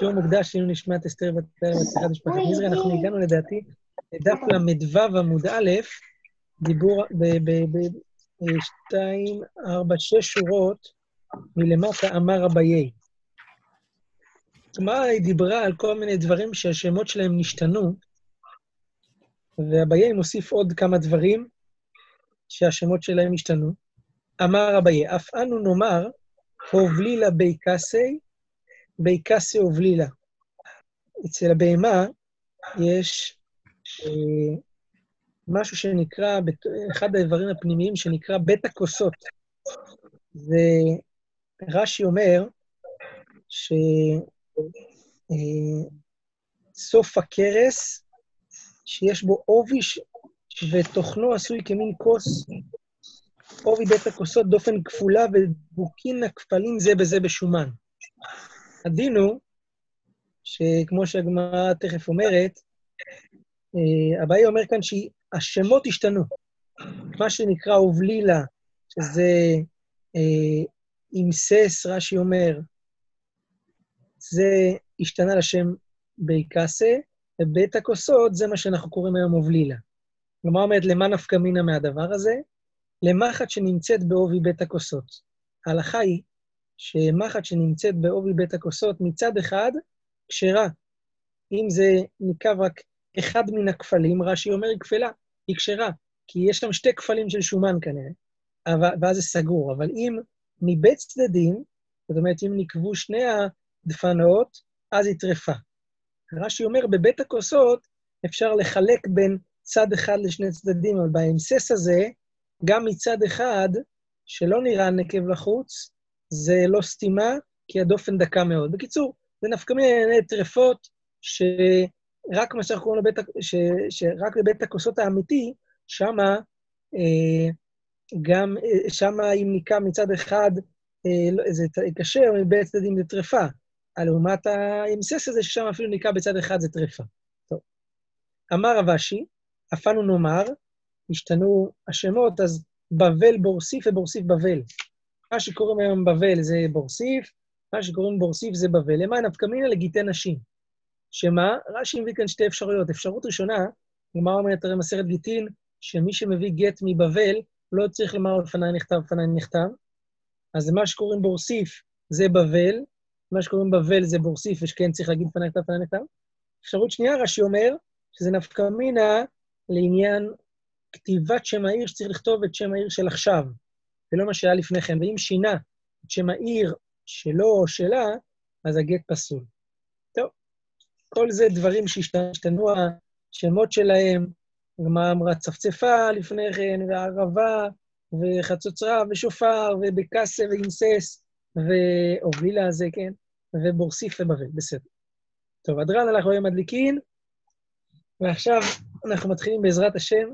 שיעור מוקדש לעילוי נשמת אסתר ותאר מצליחת משפחת מזרע. אנחנו הגענו לדעתי לדף ל"ו עמוד א', דיבור בשתיים, ארבע, שש שורות מלמטה, אמר אביי. הגמרא היא דיברה על כל מיני דברים שהשמות שלהם נשתנו, ואביי מוסיף עוד כמה דברים שהשמות שלהם השתנו. אמר אביי, אף אנו נאמר, הובלילה בי קסי, בי קסי הובלילה. אצל הבהמה יש אה, משהו שנקרא, אחד האיברים הפנימיים שנקרא בית הכוסות. ורש"י אומר שסוף אה, הכרס, שיש בו עובי ותוכנו עשוי כמין כוס, עובי בית הכוסות דופן כפולה ובוקין הכפלים זה בזה בשומן. הדין הוא, שכמו שהגמרא תכף אומרת, אה, אביי אומר כאן שהשמות השתנו. מה שנקרא אובלילה, שזה אה, אימסס, רש"י אומר, זה השתנה לשם ביקסה, ובית הכוסות זה מה שאנחנו קוראים היום אובלילה. כלומר, אומרת, למה נפקא מינה מהדבר הזה? למחט שנמצאת בעובי בית הכוסות. ההלכה היא שמחט שנמצאת בעובי בית הכוסות, מצד אחד, כשרה. אם זה נקב רק אחד מן הכפלים, רש"י אומר, היא כפלה, היא כשרה, כי יש שם שתי כפלים של שומן כנראה, אבל, ואז זה סגור. אבל אם מבית צדדים, זאת אומרת, אם נקבו שני הדפנות, אז היא טרפה. רש"י אומר, בבית הכוסות אפשר לחלק בין צד אחד לשני צדדים, אבל באמסס הזה, גם מצד אחד, שלא נראה נקב לחוץ, זה לא סתימה, כי הדופן דקה מאוד. בקיצור, זה נפקא מיני טרפות שרק מה שאנחנו קוראים לבית, ש, שרק בבית הכוסות האמיתי, שמה אה, גם, אה, שמה אם ניקה מצד אחד, אה, לא, זה כשר, מבית צדדים זה טרפה. לעומת האמסס הזה, ששם אפילו ניקה בצד אחד זה טרפה. טוב. אמר רבשי, אפנו נאמר, השתנו השמות, אז בבל בורסיף ובורסיף בבל. מה שקוראים היום בבל זה בורסיף, מה שקוראים בורסיף זה בבל. למה נפקא מינא לגיטי נשים? שמה? רש"י מביא כאן שתי אפשרויות. אפשרות ראשונה, גמרא אומרת הרי מסכת גיטין, שמי שמביא גט מבבל, לא צריך לומר לפניי נכתב, לפניי נכתב. אז מה שקוראים בורסיף זה בבל, מה שקוראים בבל זה בורסיף, ושכן צריך להגיד לפניי נכתב, לפניי נכתב. אפשרות שנייה, רש"י אומר, שזה נפקא מינא לעניין כתיבת שם העיר, שצריך לכתוב את שם העיר של עכשיו, ולא מה שהיה לפני כן. ואם שינה את שם העיר שלו או שלה, אז הגט פסול. טוב, כל זה דברים שהשתנו השמות שלהם, הגמרא אמרה צפצפה לפני כן, וערבה, וחצוצרה, ושופר, ובקסה, ואינסס, ואובלילה זה, כן, ובורסיף ובבל, בסדר. טוב, אדרן אנחנו היום מדליקין, ועכשיו אנחנו מתחילים בעזרת השם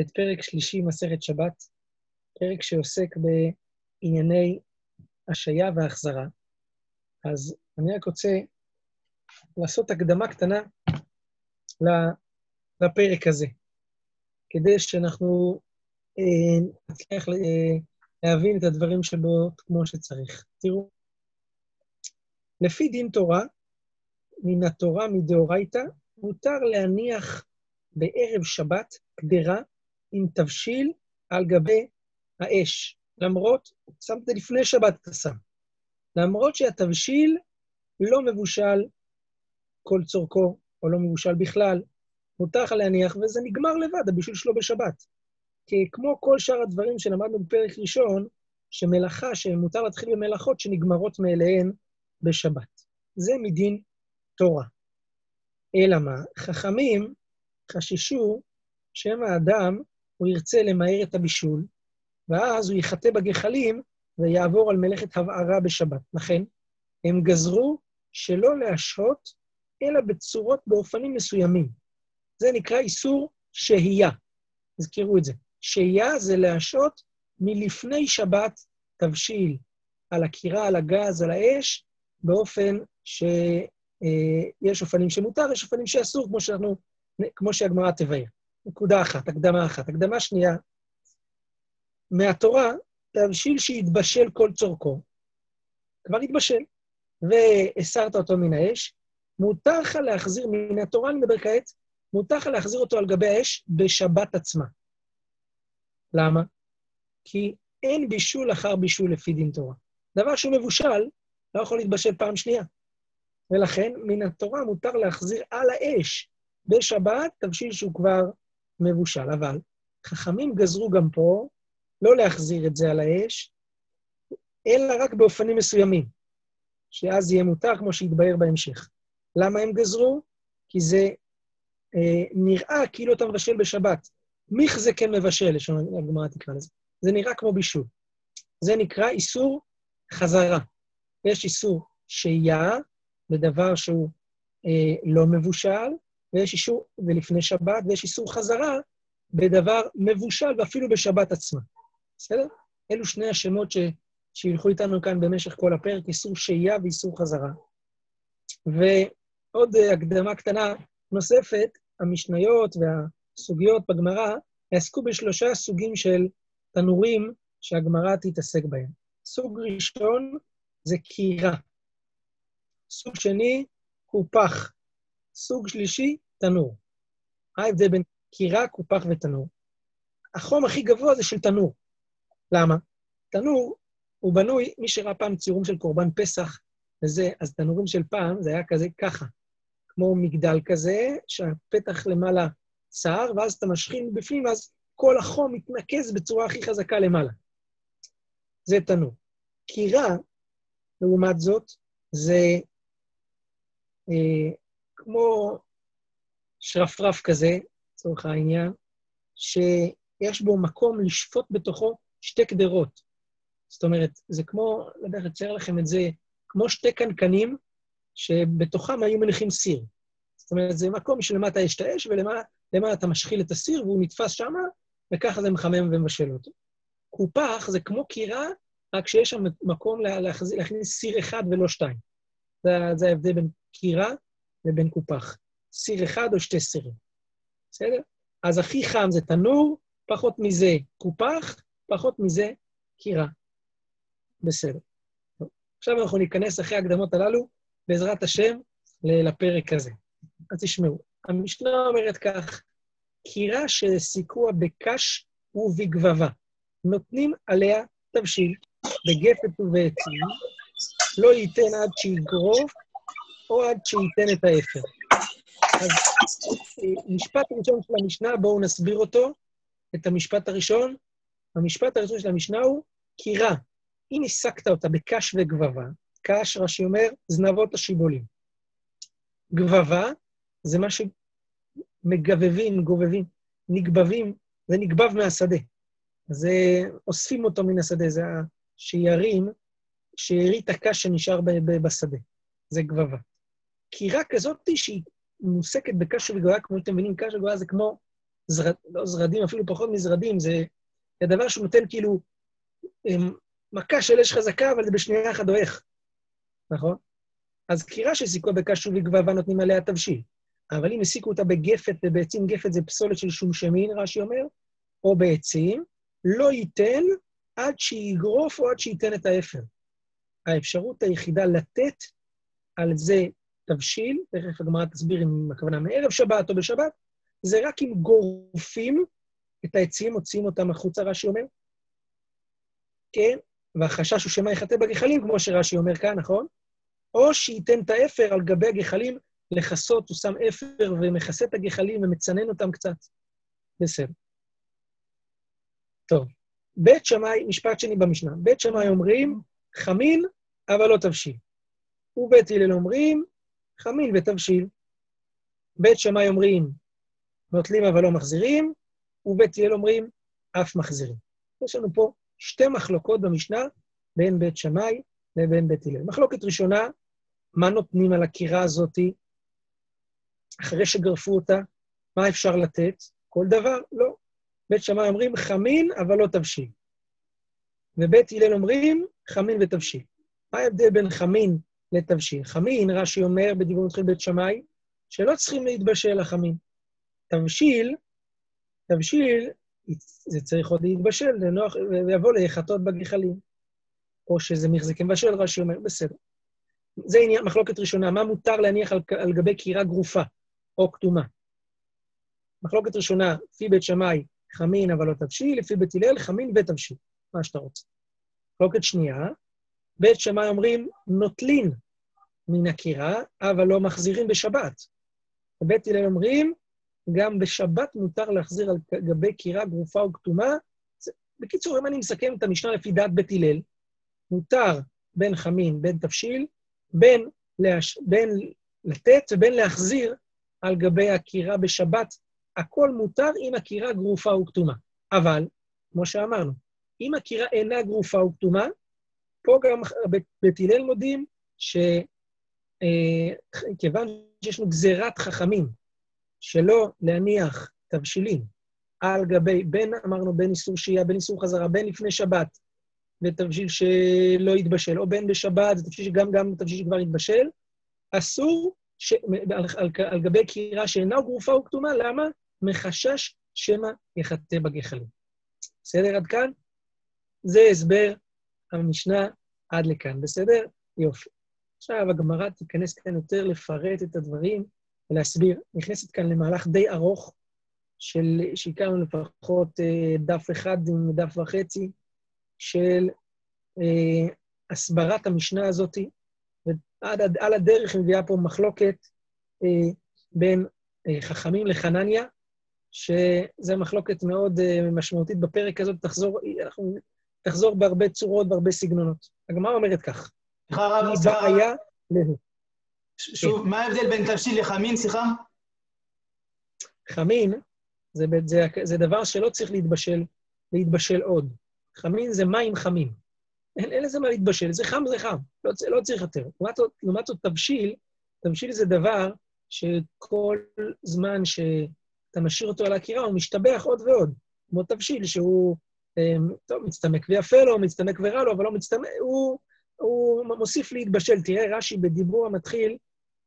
את פרק שלישי, מסכת שבת, פרק שעוסק בענייני השעיה והחזרה. אז אני רק רוצה לעשות הקדמה קטנה לפרק הזה, כדי שאנחנו אה, נצליח אה, להבין את הדברים שבו כמו שצריך. תראו, לפי דין תורה, מן התורה מדאורייתא, מותר להניח בערב שבת קדרה עם תבשיל על גבי האש. למרות, שם את זה לפני שבת אתה שם. למרות שהתבשיל לא מבושל כל צורכו, או לא מבושל בכלל, מותר לך להניח, וזה נגמר לבד, הבישול שלו בשבת. כי כמו כל שאר הדברים שלמדנו בפרק ראשון, שמלאכה, שמותר להתחיל במלאכות שנגמרות מאליהן בשבת. זה מדין תורה. אלא מה? חכמים חששו שמא האדם, הוא ירצה למהר את הבישול, ואז הוא יחטא בגחלים ויעבור על מלאכת הבערה בשבת. לכן, הם גזרו שלא להשהות, אלא בצורות, באופנים מסוימים. זה נקרא איסור שהייה. תזכרו את זה. שהייה זה להשהות מלפני שבת תבשיל על הקירה, על הגז, על האש, באופן שיש אה, אופנים שמותר, יש אופנים שאסור, כמו, שאנחנו, כמו שהגמרא תבהר. נקודה אחת, הקדמה אחת. הקדמה שנייה, מהתורה, תבשיל שיתבשל כל צורכו, כבר התבשל, והסרת אותו מן האש, מותר לך להחזיר, מן התורה אני מדבר כעת, מותר לך להחזיר אותו על גבי האש בשבת עצמה. למה? כי אין בישול אחר בישול לפי דין תורה. דבר שהוא מבושל, לא יכול להתבשל פעם שנייה. ולכן, מן התורה מותר להחזיר על האש בשבת תבשיל שהוא כבר מבושל. אבל חכמים גזרו גם פה לא להחזיר את זה על האש, אלא רק באופנים מסוימים, שאז יהיה מותר, כמו שיתבהר בהמשך. למה הם גזרו? כי זה אה, נראה כאילו אתה מבשל בשבת. מיך זה כן מבשל, לשון הגמרא תקרא לזה. זה נראה כמו בישול. זה נקרא איסור חזרה. יש איסור שהייה בדבר שהוא אה, לא מבושל, ויש איסור, ולפני שבת, ויש איסור חזרה בדבר מבושל ואפילו בשבת עצמה. בסדר? אלו שני השמות ש, שילכו איתנו כאן במשך כל הפרק, איסור שהייה ואיסור חזרה. ועוד אה, הקדמה קטנה נוספת, המשניות והסוגיות בגמרא יעסקו בשלושה סוגים של תנורים שהגמרא תתעסק בהם. סוג ראשון זה קירה. סוג שני, קופח. סוג שלישי, תנור. מה ההבדל בין קירה, קופח ותנור? החום הכי גבוה זה של תנור. למה? תנור, הוא בנוי, מי שראה פעם ציורים של קורבן פסח, וזה, אז תנורים של פעם, זה היה כזה ככה, כמו מגדל כזה, שהפתח למעלה צר, ואז אתה משכין בפנים, ואז כל החום מתנקז בצורה הכי חזקה למעלה. זה תנור. קירה, לעומת זאת, זה אה, כמו שרפרף כזה, לצורך העניין, שיש בו מקום לשפוט בתוכו שתי קדרות. זאת אומרת, זה כמו, לא יודע איך לצייר לכם את זה, כמו שתי קנקנים שבתוכם היו מניחים סיר. זאת אומרת, זה מקום שלמטה יש את האש, ולמעלה אתה משחיל את הסיר והוא נתפס שמה, וככה זה מחמם ומבשל אותו. קופח זה כמו קירה, רק שיש שם מקום להכניס, להכניס סיר אחד ולא שתיים. זה, זה ההבדל בין קירה לבין קופח. סיר אחד או שתי סירים. בסדר? אז הכי חם זה תנור, פחות מזה קופח, פחות מזה קירה. בסדר. טוב. עכשיו אנחנו ניכנס אחרי ההקדמות הללו, בעזרת השם, לפרק הזה. אז תשמעו, המשנה אומרת כך, קירה שסיכוע בקש ובגבבה, נותנים עליה תבשיל בגפת ובעצים, לא ייתן עד שיגרוף או עד שייתן את האפר. אז משפט ראשון של המשנה, בואו נסביר אותו, את המשפט הראשון. המשפט הראשון של המשנה הוא קירה. אם הסקת אותה בקש וגבבה, קש, רש"י אומר, זנבות השיבולים. גבבה זה מה שמגבבים, גובבים, נגבבים, זה נגבב מהשדה. זה, אוספים אותו מן השדה, זה השיירים, שארית הקש שנשאר בשדה. זה גבבה. קירה כזאת שהיא מוסקת בקש וגבבה, כמו שאתם מבינים, קש וגבבה זה כמו, זרד, לא זרדים, אפילו פחות מזרדים, זה הדבר שהוא נותן כאילו אמ, מכה של אש חזקה, אבל זה בשנייה אחת דועך, נכון? אז קירה שסיכו בקש ובגבבה נותנים עליה תבשיל. אבל אם הסיקו אותה בגפת, ובעצים גפת זה פסולת של שום שמין, רש"י אומר, או בעצים, לא ייתן עד שיגרוף או עד שייתן את האפר. האפשרות היחידה לתת על זה תבשיל, תכף הגמרא תסביר אם הכוונה מערב שבת או בשבת, זה רק אם גורפים את העצים, מוציאים אותם החוצה, רש"י אומר, כן? והחשש הוא שמא יחטא בגחלים, כמו שרש"י אומר כאן, נכון? או שייתן את האפר על גבי הגחלים לכסות, הוא שם אפר ומכסה את הגחלים ומצנן אותם קצת. בסדר. טוב, בית שמאי, משפט שני במשנה, בית שמאי אומרים, חמין, אבל לא תבשיל. ובית הלל אומרים, חמין ותבשיל. בית שמאי אומרים, נוטלים אבל לא מחזירים, ובית הלל אומרים, אף מחזירים. יש לנו פה שתי מחלוקות במשנה בין בית שמאי לבין בית הלל. מחלוקת ראשונה, מה נותנים על הקירה הזאתי אחרי שגרפו אותה? מה אפשר לתת? כל דבר? לא. בית שמאי אומרים חמין, אבל לא תבשיל. ובית הלל אומרים חמין ותבשיל. מה ההבדל בין חמין לתבשיל? חמין, רש"י אומר בדיבור מתחיל בית שמאי, שלא צריכים להתבשל החמין. תבשיל, תבשיל, זה צריך עוד להתבשל, לנוח, ויבוא להיחטות בגחלים. או שזה מחזיקים בשל, רש"י אומר, בסדר. זה עניין, מחלוקת ראשונה, מה מותר להניח על, על גבי קירה גרופה או כתומה? מחלוקת ראשונה, לפי בית שמאי, חמין אבל לא תבשיל, לפי בית הלל, חמין ותבשיל, מה שאתה רוצה. מחלוקת שנייה, בית שמאי אומרים, נוטלין מן הקירה, אבל לא מחזירים בשבת. ובית הלל אומרים, גם בשבת מותר להחזיר על גבי קירה גרופה או כתומה. בקיצור, אם אני מסכם את המשנה לפי דעת בית הלל, מותר בין חמין, בין תבשיל, בין, להש... בין לתת ובין להחזיר על גבי הקירה בשבת. הכל מותר אם הקירה גרופה וכתומה. אבל, כמו שאמרנו, אם הקירה אינה גרופה וכתומה, פה גם בית הלל מודים שכיוון אה, שיש לנו גזירת חכמים שלא להניח תבשילים על גבי, בין, אמרנו, בין איסור שהייה, בין איסור חזרה, בין לפני שבת, ותבשיל שלא יתבשל, או בין בשבת, זה תבשיל שגם גם תבשיל שכבר יתבשל, אסור ש... על, על, על גבי קירה שאינה גרופה וכתומה, למה? מחשש שמא יחטא בגחלים. בסדר עד כאן? זה הסבר המשנה עד לכאן, בסדר? יופי. עכשיו הגמרא תיכנס כאן יותר לפרט את הדברים ולהסביר. נכנסת כאן למהלך די ארוך, של, שהכרנו לפחות אה, דף אחד עם דף וחצי, של אה, הסברת המשנה הזאת, ועל הדרך מביאה פה מחלוקת אה, בין אה, חכמים לחנניה, שזו מחלוקת מאוד אה, משמעותית בפרק הזאת, תחזור, אנחנו, תחזור בהרבה צורות, בהרבה סגנונות. הגמרא אומרת כך. סליחה, הרב, סליחה. שוב, מה ההבדל בין תבשיל לחמין, סליחה? חמין זה, זה, זה דבר שלא צריך להתבשל, להתבשל עוד. חמין זה מים חמים. אין, אין לזה מה להתבשל, זה חם זה חם, לא, לא צריך יותר. לעומת זאת, תבשיל, תבשיל זה דבר שכל זמן שאתה משאיר אותו על הקירה, הוא משתבח עוד ועוד. כמו תבשיל שהוא, אמ, טוב, מצטמק ויפה לו, מצטמק ורע לו, אבל לא מצטמק, הוא, הוא מוסיף להתבשל. תראה, רש"י בדיבור המתחיל,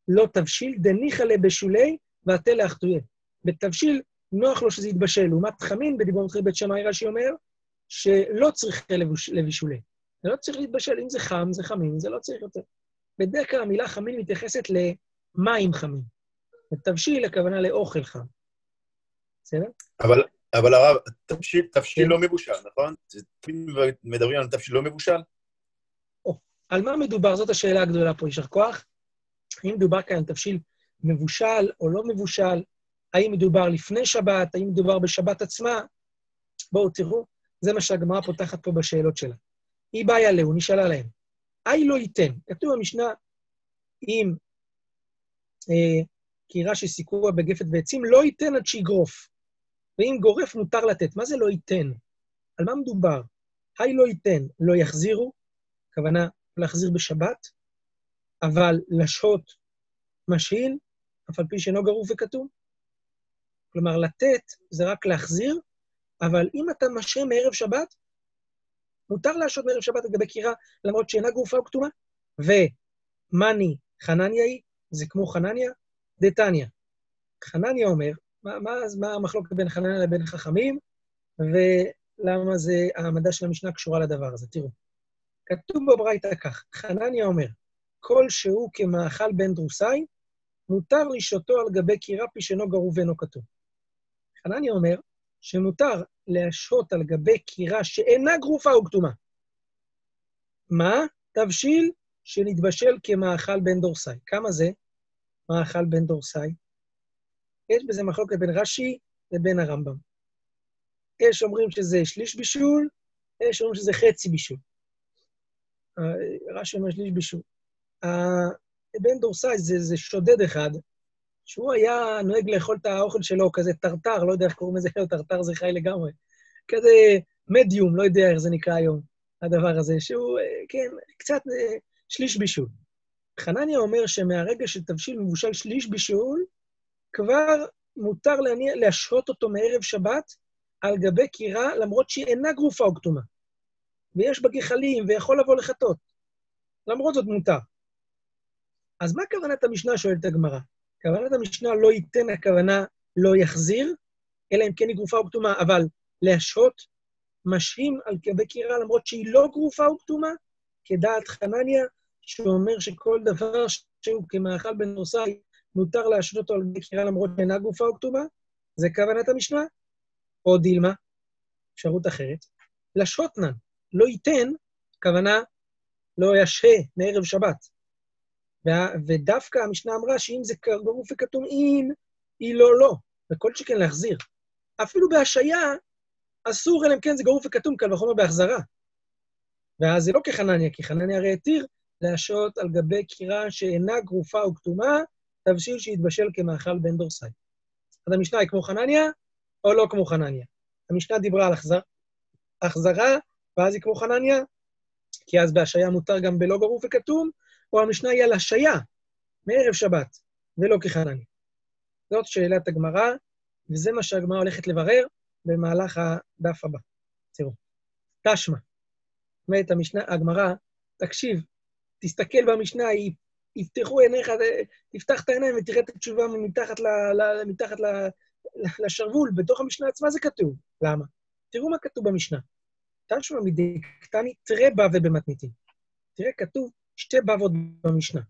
לא תבשיל, דניחא לבשולי ועטה לאחטויה. בתבשיל, נוח לו שזה יתבשל. לעומת חמין, בדיבור המתחיל בית שמאי, רש"י אומר, שלא צריך לבישולי. זה לא צריך להתבשל. אם זה חם, זה חמין, זה לא צריך יותר. בדרך כלל המילה חמין מתייחסת למים חמים. ותבשיל, הכוונה לאוכל חם. בסדר? אבל, אבל הרב, תבשיל, תבשיל. לא מבושל, נכון? מדברים על תבשיל לא מבושל? או, על מה מדובר? זאת השאלה הגדולה פה, יישר כוח. האם מדובר כאן על תבשיל מבושל או לא מבושל? האם מדובר לפני שבת? האם מדובר בשבת עצמה? בואו תראו, זה מה שהגמרא פותחת פה בשאלות שלה. היא באה עליהו, נשאלה להם. אי לא ייתן. כתוב במשנה, אם אה, קירה שסיכוה בגפת ועצים, לא ייתן עד שיגרוף. ואם גורף, מותר לתת. מה זה לא ייתן? על מה מדובר? היי לא ייתן, לא יחזירו, הכוונה להחזיר בשבת, אבל לשהות משהין, אף על פי שאינו גרוף וכתום. כלומר, לתת זה רק להחזיר, אבל אם אתה משהה מערב שבת, מותר להשהות מערב שבת לגבי קירה, למרות שאינה גרופה או כתומה. ומאני חנניה היא, זה כמו חנניה, דתניא. חנניה אומר, מה, מה, מה המחלוקת בין חנניה לבין חכמים, ולמה זה, העמדה של המשנה קשורה לדבר הזה. תראו, כתוב בברייתא כך, חנניה אומר, כל שהוא כמאכל בן דרוסאי, מותר לשהותו על גבי קירה פי שאינו גרוב ואינו כתוב. חנניה אומר שמותר להשהות על גבי קירה שאינה גרופה או כתומה. מה? תבשיל שנתבשל כמאכל בן דורסאי. כמה זה מאכל בן דורסאי? יש בזה מחלוקת בין רש"י לבין הרמב"ם. יש אומרים שזה שליש בישול, יש אומרים שזה חצי בישול. רש"י אומר שליש בישול. בן דורסאי זה, זה שודד אחד, שהוא היה נוהג לאכול את האוכל שלו, כזה טרטר, לא יודע איך קוראים לזה, טרטר זה חי לגמרי. כזה מדיום, לא יודע איך זה נקרא היום, הדבר הזה, שהוא, כן, קצת שליש בישול. חנניה אומר שמהרגע שתבשיל מבושל שליש בישול, כבר מותר להניע, להשהות אותו מערב שבת על גבי קירה, למרות שהיא אינה גרופה או כתומה. ויש בה גחלים ויכול לבוא לחטות. למרות זאת מותר. אז מה כוונת המשנה, שואלת הגמרא? כוונת המשנה לא ייתן, הכוונה לא יחזיר, אלא אם כן היא גרופה או כתומה, אבל להשהות משהים על גבי קירה למרות שהיא לא גרופה או כתומה, כדעת חנניה, שאומר שכל דבר שהוא כמאכל בן מותר להשעות אותו על ידי קריאה למרות שאינה גופה או כתובה? זה כוונת המשנה. או דילמה, אפשרות אחרת, לשוטנן, לא ייתן, כוונה לא ישהה מערב שבת. ודווקא המשנה אמרה שאם זה גרוף וכתום אין, היא לא לא, וכל שכן להחזיר. אפילו בהשעיה, אסור, אלא אם כן זה גרוף וכתום, קל וחומר בהחזרה. ואז זה לא כחנניה, כי חנניה הרי התיר להשעות על גבי קירה שאינה גרופה או כתומה, תבשיל שיתבשל כמאכל בן דורסאי. אז המשנה היא כמו חנניה, או לא כמו חנניה. המשנה דיברה על החזר, החזרה, ואז היא כמו חנניה, כי אז בהשעיה מותר גם בלא גרוף וכתום, או המשנה היא על השעיה, מערב שבת, ולא כחנניה. זאת שאלת הגמרא, וזה מה שהגמרא הולכת לברר במהלך הדף הבא. תראו, תשמע. אומרת המשנה, הגמרא, תקשיב, תסתכל במשנה, יפתחו עיניך, תפתח את העיניים ותראה את התשובה מתחת, ל, ל, מתחת ל, לשרוול, בתוך המשנה עצמה זה כתוב. למה? תראו מה כתוב במשנה. תשמע מדקתני תראה בבא במתניתין. תראה, כתוב שתי בבות במשנה.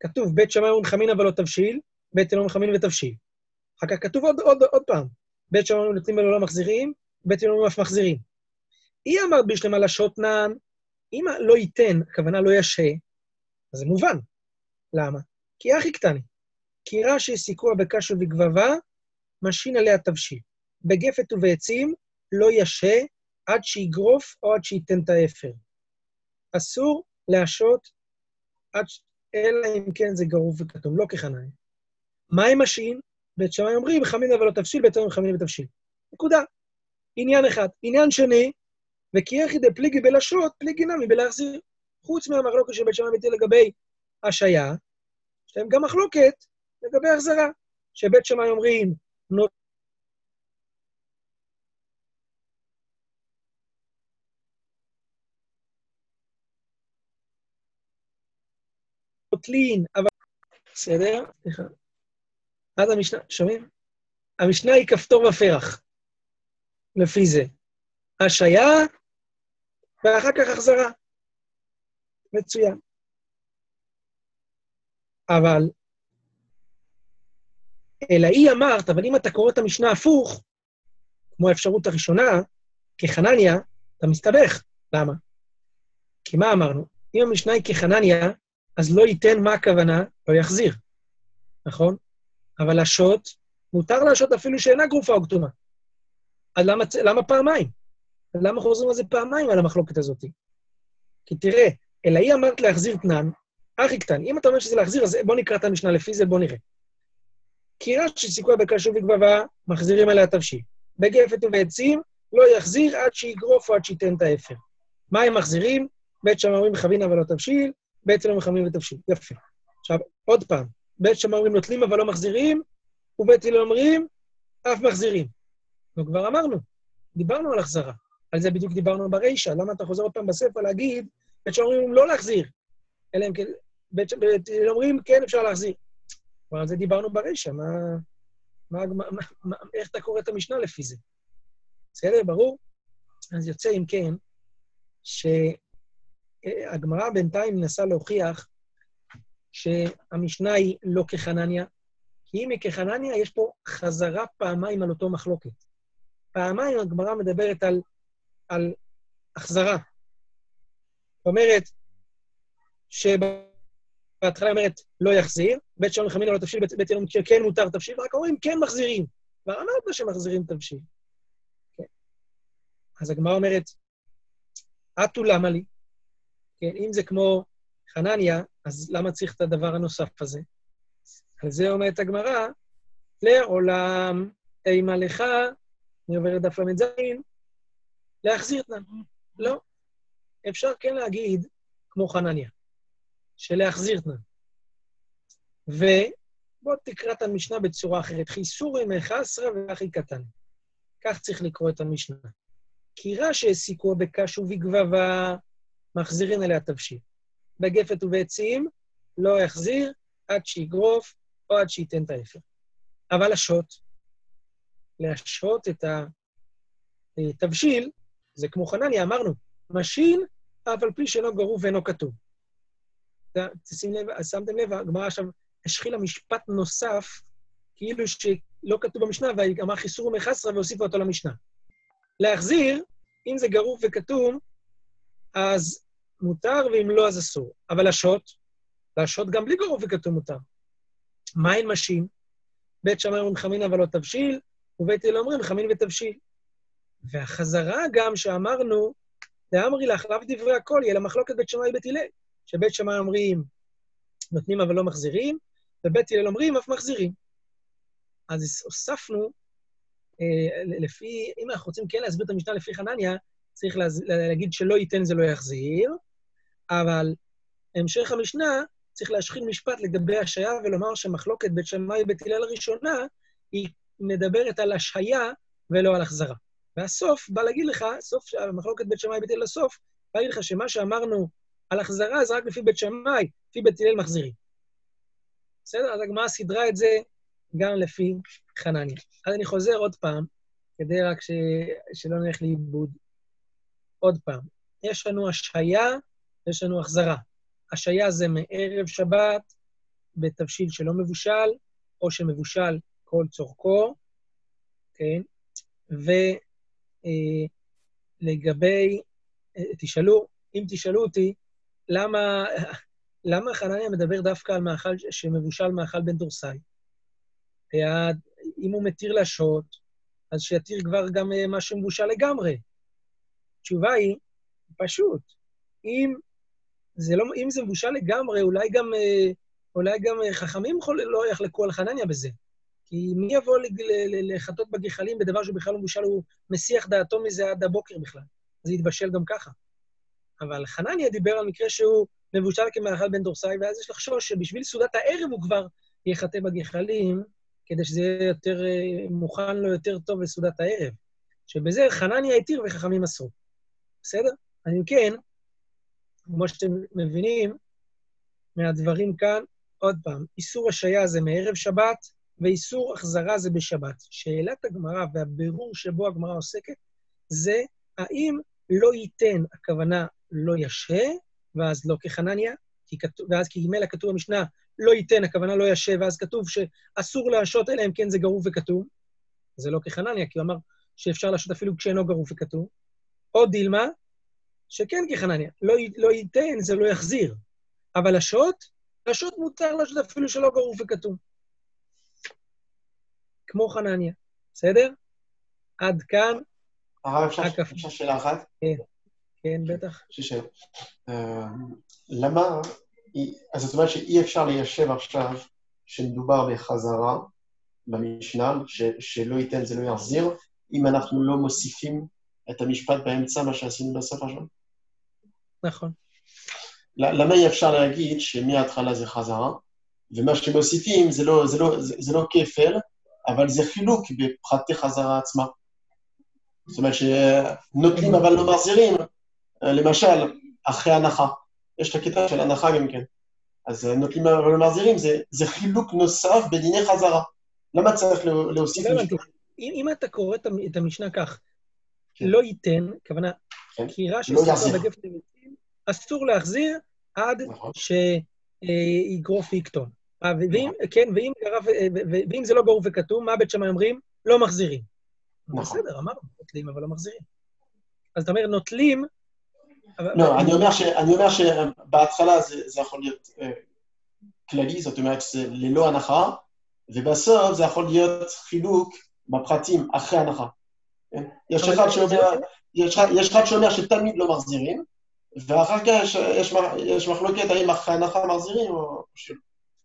כתוב, בית שמאי ונחמין אבל לא תבשיל, בית אלוהים נחמין ותבשיל. אחר כך כתוב עוד, עוד, עוד פעם, בית שמאי נותנים ולא מחזירים, בית אלוהים אף מחזירים. היא אמרת בשלמה לשוטנן, אם לא ייתן, הכוונה לא ישה, אז זה מובן. למה? כי אחי קטני. כי רש"י סיכוע בקש ובגבבה, משהין עליה תבשיל. בגפת ובעצים לא ישהה עד שיגרוף או עד שייתן את האפר. אסור להשהות עד... אלא אם כן זה גרוף וקטום, לא כחנניה. מה משהין? בית שמאי אומרים, חמין אבל לא תבשיל, בית שמאי חמין ותבשיל. נקודה. עניין אחד. עניין שני, וכי היכי דפליגי בלהשהות, פליגי נמי בלהחזיר. חוץ מהמחלוקת של בית שמאי מטיל לגבי השהייה, יש להם גם מחלוקת לגבי החזרה, שבית שמאי אומרים, נוטלין, אבל... בסדר? סליחה. עד המשנה, שומעים? המשנה היא כפתור ופרח, לפי זה. השעיה, ואחר כך החזרה. מצוין. אבל, אלא היא אמרת, אבל אם אתה קורא את המשנה הפוך, כמו האפשרות הראשונה, כחנניה, אתה מסתבך. למה? כי מה אמרנו? אם המשנה היא כחנניה, אז לא ייתן מה הכוונה, לא יחזיר, נכון? אבל השוט, מותר להשעות אפילו שאינה גרופה או כתומה. אז למה, למה פעמיים? למה חוזרים על זה פעמיים, על המחלוקת הזאת? כי תראה, אלא היא אמרת להחזיר תנן, הכי קטן. אם אתה אומר שזה להחזיר, אז בוא נקרא את המשנה לפי זה, בוא נראה. כי רש"י סיכוי בקשוב וגבבה, מחזירים עליה תבשיל. בגפת ובעצים, לא יחזיר עד שיגרוף או עד שייתן את האפר. מה הם מחזירים? בית שם אומרים חבין אבל לא תבשיל, בית הלל מחמים ותבשיל. יפה. עכשיו, עוד פעם, בית שם אומרים נוטלים אבל לא מחזירים, ובית הלל אומרים, אף מחזירים. אנחנו כבר אמרנו, דיברנו על החזרה. על זה בדיוק דיברנו ברישא. למה אתה חוזר עוד פעם בספר להגיד, בית שם אומרים לא להחזיר, אלא אם כן, בית הלל אומרים, כן, אפשר להחזיר. כבר על זה דיברנו ברישא, מה, מה, מה, מה, איך אתה קורא את המשנה לפי זה? בסדר, ברור? אז יוצא, אם כן, ש... הגמרא בינתיים מנסה להוכיח שהמשנה היא לא כחנניה, כי אם היא כחנניה, יש פה חזרה פעמיים על אותו מחלוקת. פעמיים הגמרא מדברת על, על החזרה. זאת אומרת, שבהתחלה אומרת לא יחזיר, בית שלום חמינה לא תבשיל, בית ילום כן מותר תבשיל, רק אומרים כן מחזירים. כבר אמרת שמחזירים תבשיל. כן. אז הגמרא אומרת, אטו למה לי? כן, אם זה כמו חנניה, אז למה צריך את הדבר הנוסף הזה? על זה אומרת הגמרא, לעולם אימה לך, אני עובר לדף ל"ז, להחזיר תנן. לא. אפשר כן להגיד, כמו חנניה, שלהחזיר תנן. ובוא תקרא את המשנה בצורה אחרת. חיסורי מחסרא ואחי קטן. כך צריך לקרוא את המשנה. כירה שהסיקוה בקש ובגבבה, מחזירים עליה תבשיל. בגפת ובעצים לא יחזיר עד שיגרוף או עד שייתן את האפר. אבל להשהות, להשהות את התבשיל, זה כמו חנניה, אמרנו, משהין, אף על פי שאינו גרוף ואינו קטום. תשים לב, שמתם לב, הגמרא עכשיו השחילה משפט נוסף, כאילו שלא כתוב במשנה, ואמר חיסורי מחסרא והוסיפה אותו למשנה. להחזיר, אם זה גרוף וכתום, אז מותר, ואם לא, אז אסור. אבל להשעות, להשעות גם בלי גרוף וכתום מותר. מה אין משים? בית שמאי אומרים חמין אבל לא תבשיל, ובית הלל אומרים חמין ותבשיל. והחזרה גם שאמרנו, דאמרי לך, לאו דברי הכל, יהיה למחלוקת בית שמאי ובית הלל. שבית שמאי אומרים, נותנים אבל לא מחזירים, ובית הלל אומרים, אף מחזירים. אז הוספנו, אה, לפי, אם אנחנו רוצים כן להסביר את המשנה לפי חנניה, צריך להז... להגיד שלא ייתן זה לא יחזיר, אבל המשך המשנה צריך להשחיל משפט לגבי השעיה ולומר שמחלוקת בית שמאי ובית הלל הראשונה, היא מדברת על השהיה ולא על החזרה. והסוף בא להגיד לך, סוף המחלוקת בית שמאי ובית הלל הסוף, בא להגיד לך שמה שאמרנו על החזרה זה רק לפי בית שמאי, לפי בית הלל מחזירים. בסדר? אז הגמרא סידרה את זה גם לפי חנניה. אז אני חוזר עוד פעם, כדי רק ש... שלא נלך לאיבוד. עוד פעם, יש לנו השהיה ויש לנו החזרה. השהיה זה מערב שבת בתבשיל שלא מבושל, או שמבושל כל צורכו, כן? ולגבי, אה, תשאלו, אם תשאלו אותי, למה, למה חנניה מדבר דווקא על מאכל שמבושל מאכל בן דורסאי? אם הוא מתיר להשעות, אז שיתיר כבר גם אה, מה שמבושל לגמרי. התשובה היא, פשוט, אם זה, לא, אם זה מבושל לגמרי, אולי גם, אה, אולי גם אה, חכמים לא יחלקו על חנניה בזה. כי מי יבוא לחטות בגחלים בדבר שבכלל לא מבושל, הוא מסיח דעתו מזה עד הבוקר בכלל. זה יתבשל גם ככה. אבל חנניה דיבר על מקרה שהוא מבושל כמאכל בן דורסאי, ואז יש לחשוש שבשביל סעודת הערב הוא כבר יחטא בגחלים, כדי שזה יהיה יותר, אה, מוכן לו יותר טוב לסעודת הערב. שבזה חנניה התיר וחכמים אסרו. בסדר? אם כן, כמו שאתם מבינים מהדברים כאן, עוד פעם, איסור השעיה זה מערב שבת, ואיסור החזרה זה בשבת. שאלת הגמרא והבירור שבו הגמרא עוסקת, זה האם לא ייתן, הכוונה לא ישה, ואז לא כחנניה, כי כתוב, ואז כי ממילא כתוב במשנה, לא ייתן, הכוונה לא ישה, ואז כתוב שאסור להשעות אלא אם כן זה גרוף וכתוב. זה לא כחנניה, כי הוא אמר שאפשר להשעות אפילו כשאינו גרוף וכתוב. או דילמה, שכן כחנניה, לא, לא ייתן, זה לא יחזיר. אבל השעות, השעות מותר להשעות אפילו שלא גרוף וכתוב. כמו חנניה, בסדר? עד כאן. הרב, אפשר שאלה אחת? כן, כן, בטח. אה, למה, אז זאת אומרת שאי אפשר ליישב עכשיו שמדובר בחזרה במשנה, שלא ייתן זה לא יחזיר, אם אנחנו לא מוסיפים את המשפט באמצע, מה שעשינו בסוף עכשיו? נכון. למה אי אפשר להגיד שמההתחלה זה חזרה, ומה שמוסיפים זה לא, זה לא, זה, זה לא כפל, אבל זה חילוק בפרטי חזרה עצמה. זאת אומרת שנותנים אבל לא מחזירים, למשל, אחרי הנחה. יש את הקטע של הנחה גם כן. אז נותנים אבל לא מחזירים, זה, זה חילוק נוסף בדיני חזרה. למה צריך להוסיף לא משפט? אם, אם אתה קורא את המשנה כך, כן. לא ייתן, הכוונה, כן. קירה של לא ספר בגפת למיצים, אסור להחזיר עד נכון. שיגרוף ויקטון. אה, ואם. כן, ואם, גרף, אה, ואם זה לא גרוף וכתוב, מה בית שמאי אומרים? לא מחזירים. נכון. בסדר, אמרנו, נוטלים אבל לא מחזירים. אז אתה אומר, נוטלים... לא, אני אומר, ש, אני אומר שבהתחלה זה, זה יכול להיות uh, כללי, זאת אומרת שזה ללא הנחה, ובסוף זה יכול להיות חילוק בפרטים אחרי הנחה. יש אחד שאומר, יש אחד שאומר שתמיד לא מחזירים, ואחר כך יש, יש, יש מחלוקת האם אחרי הנחה מחזירים או שלא.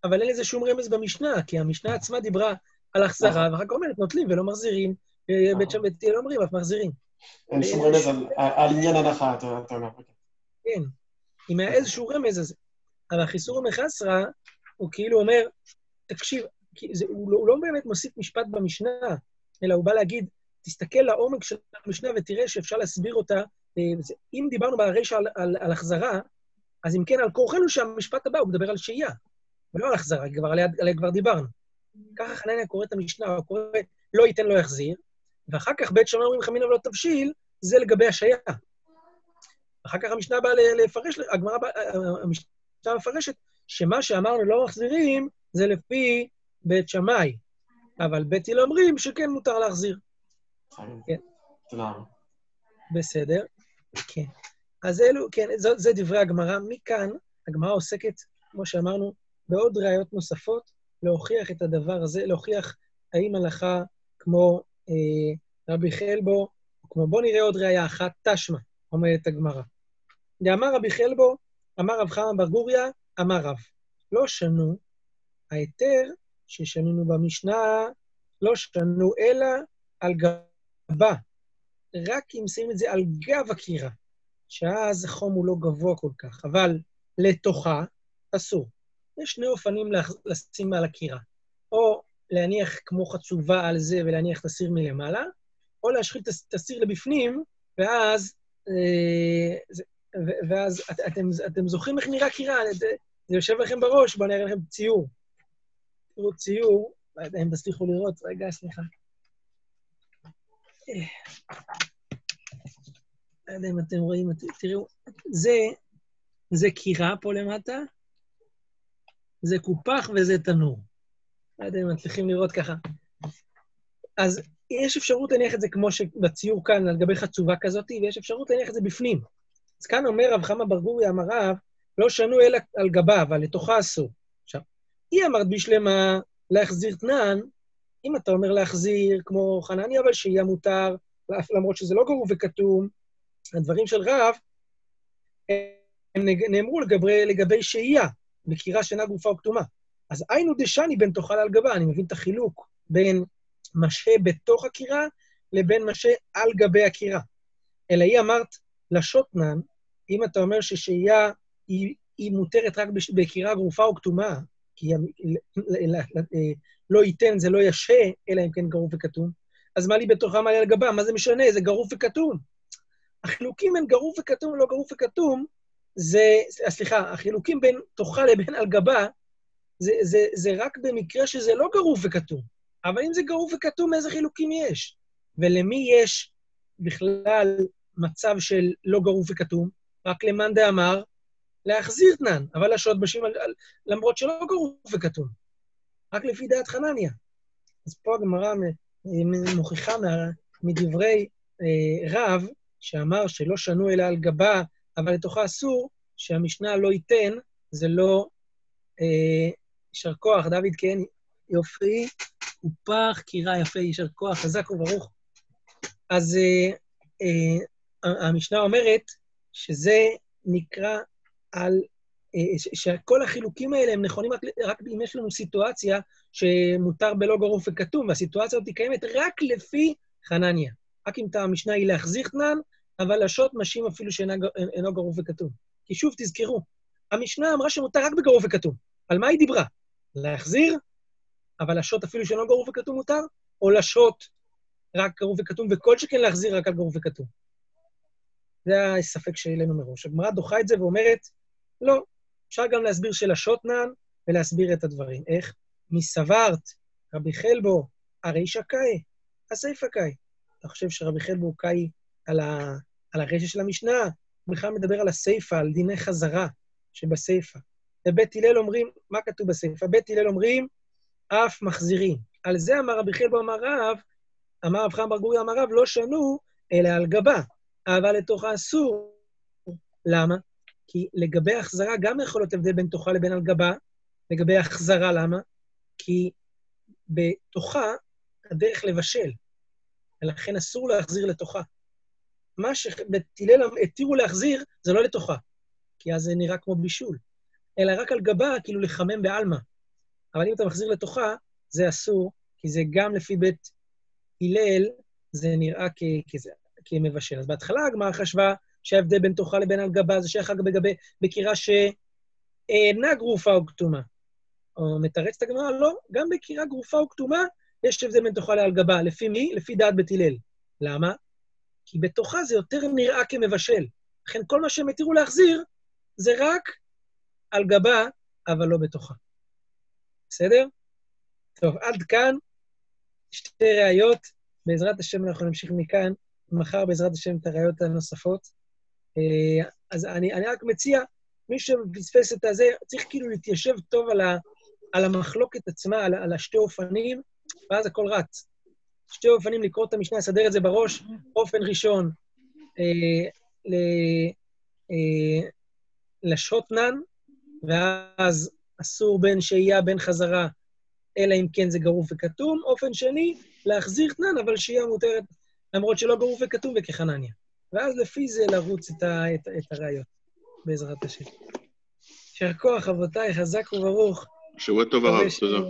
אבל אין לזה שום רמז במשנה, כי המשנה עצמה דיברה על החזרה. ואחר כך אומרת, נוטלים ולא מחזירים. אה, בית שם בית לא אומרים, אף מחזירים. אין שום רמז על עניין הנחה, אתה אומר. כן, אם היה איזשהו רמז, אז... אבל החיסור המחסרה, הוא כאילו אומר, תקשיב, לא, הוא לא באמת מוסיף משפט במשנה, אלא הוא בא להגיד, תסתכל לעומק של המשנה ותראה שאפשר להסביר אותה. אה, אם דיברנו ברישא על, על, על החזרה, אז אם כן, על כורחנו שהמשפט הבא, הוא מדבר על שהייה, ולא על החזרה, כבר עליה, עליה כבר דיברנו. ככה חנניה קורא את המשנה, הוא קורא, לא ייתן, לא יחזיר, ואחר כך בית שמאי אומרים חמינא ולא תבשיל, זה לגבי השעיה. אחר כך המשנה באה לפרש, הגמרא, המשנה מפרשת שמה שאמרנו לא מחזירים, זה לפי בית שמאי, אבל בית הלל אומרים שכן מותר להחזיר. כן. תודה. בסדר, כן. אז אלו, כן, זה, זה דברי הגמרא. מכאן, הגמרא עוסקת, כמו שאמרנו, בעוד ראיות נוספות, להוכיח את הדבר הזה, להוכיח האם הלכה כמו אה, רבי חלבו, כמו בוא נראה עוד ראיה אחת, תשמע, אומרת הגמרא. דאמר רבי חלבו, אמר רב חמא בר גוריא, אמר רב. לא שנו, ההיתר ששנינו במשנה, לא שנו אלא על גבה. רק אם שמים את זה על גב הקירה, שאז החום הוא לא גבוה כל כך, אבל לתוכה אסור. יש שני אופנים לשים על הקירה. או להניח כמו חצובה על זה ולהניח את הסיר מלמעלה, או להשחיל את הסיר לבפנים, ואז, אה, ואז את, אתם, אתם זוכרים איך נראה קירה, זה, יושב לכם בראש, בואו נראה לכם ציור. תראו ציור, אם תצליחו לראות, רגע, סליחה. לא יודע אם אתם רואים, תראו, זה, זה קירה פה למטה, זה קופח וזה תנור. לא יודע אם מצליחים לראות ככה. אז יש אפשרות להניח את זה כמו שבציור כאן, על גבי חצובה כזאת, ויש אפשרות להניח את זה בפנים. אז כאן אומר רב חמא בר גורי, אמר רב, לא שנו אלא על גבה, אבל לתוכה אסור. עכשיו, היא אמרת בשלמה להחזיר תנן, אם אתה אומר להחזיר כמו חנני, אבל שיהיה מותר, למרות שזה לא גרוב וכתום, הדברים של רב, הם נאמרו לגבי, לגבי שהייה, בקירה שאינה גופה או כתומה. אז היינו דשני בין תאכל על גבה, אני מבין את החילוק בין משה בתוך הקירה לבין משה על גבי הקירה. אלא היא אמרת לשוטנן, אם אתה אומר ששהייה היא, היא מותרת רק בקירה גרופה או כתומה, כי לא ייתן זה לא ישה, אלא אם כן גרוף וכתום, אז מה לי בתוכה, מה לי על גבה? מה זה משנה? זה גרוף וכתום. החילוקים בין גרוף וכתום ולא גרוף וכתום, זה, סליחה, החילוקים בין תוכה לבין על גבה, זה, זה, זה רק במקרה שזה לא גרוף וכתום. אבל אם זה גרוף וכתום, איזה חילוקים יש? ולמי יש בכלל מצב של לא גרוף וכתום? רק למאן דאמר, להחזיר תנן, אבל השוד בשים, למרות שלא גרוף וכתום. רק לפי דעת חנניה. אז פה הגמרא מוכיחה מדברי אה, רב, שאמר שלא שנו אלא על גבה, אבל לתוכה אסור, שהמשנה לא ייתן, זה לא אה, יישר כוח. דוד, כן, יופי, ופח, קירה יפה, יישר כוח, חזק וברוך. אז אה, אה, המשנה אומרת שזה נקרא על... אה, שכל החילוקים האלה הם נכונים רק, רק אם יש לנו סיטואציה שמותר בלא גרוף וכתום, והסיטואציה הזאת קיימת רק לפי חנניה. רק אם המשנה היא להחזיר תנן, אבל השוט משים אפילו שאינו גרוף וכתום. כי שוב, תזכרו, המשנה אמרה שמותר רק בגרוף וכתום. על מה היא דיברה? להחזיר, אבל השוט אפילו שאינו גרוף וכתום מותר, או לשוט רק גרוף וכתום, וכל שכן להחזיר רק על גרוף וכתום. זה הספק שהעלינו מראש. הגמרא דוחה את זה ואומרת, לא, אפשר גם להסביר שלשות נען ולהסביר את הדברים. איך? מסברת, רבי חלבו, הרי שקאי, הסיפא קאי. אתה חושב שרבי חלבו קאי על, ה... על הרשת של המשנה? הוא בכלל מדבר על הסיפא, על דיני חזרה שבסיפא. ובית הלל אומרים, מה כתוב בסיפא? בית הלל אומרים, אף מחזירים. על זה אמר רבי חלבו אמר רב, אמר רב חם בר גורי אמר רב, לא שנו, אלא על גבה. אבל לתוכה אסור. למה? כי לגבי החזרה גם יכול להיות הבדל בין תוכה לבין על גבה. לגבי החזרה, למה? כי בתוכה הדרך לבשל, ולכן אסור להחזיר לתוכה. מה שבתילל התירו להחזיר, זה לא לתוכה, כי אז זה נראה כמו בישול, אלא רק על גבה, כאילו לחמם בעלמא. אבל אם אתה מחזיר לתוכה, זה אסור, כי זה גם לפי בית הלל, זה נראה כזה, כמבשל. אז בהתחלה הגמרא חשבה שההבדל בין תוכה לבין על גבה זה שייך רק בגבי, בקירה שאינה גרופה או כתומה. או מתרצת הגמרא, לא, גם בקירה גרופה או כתומה יש הבדל בין תוכה לעל גבה. לפי מי? לפי דעת בית הלל. למה? כי בתוכה זה יותר נראה כמבשל. לכן כל מה שהם התירו להחזיר זה רק על גבה, אבל לא בתוכה. בסדר? טוב, עד כאן שתי ראיות. בעזרת השם אנחנו נמשיך מכאן, מחר בעזרת השם את הראיות הנוספות. אה, אז אני, אני רק מציע מי שפספס את הזה, צריך כאילו להתיישב טוב על, ה, על המחלוקת עצמה, על, על השתי אופנים, ואז הכל רץ. שתי אופנים לקרוא את המשנה, לסדר את זה בראש. אופן ראשון, אה, ל, אה, לשוטנן, ואז אסור בין שהייה, בין חזרה, אלא אם כן זה גרוף וכתום. אופן שני, להחזיר תנן, אבל שהייה מותרת, למרות שלא גרוף וכתום וכחנניה. ואז לפי זה לרוץ את, ה, את, את הראיות, בעזרת השם. יישר כוח, אבותיי, חזק וברוך. שבוע טוב הרב, תודה.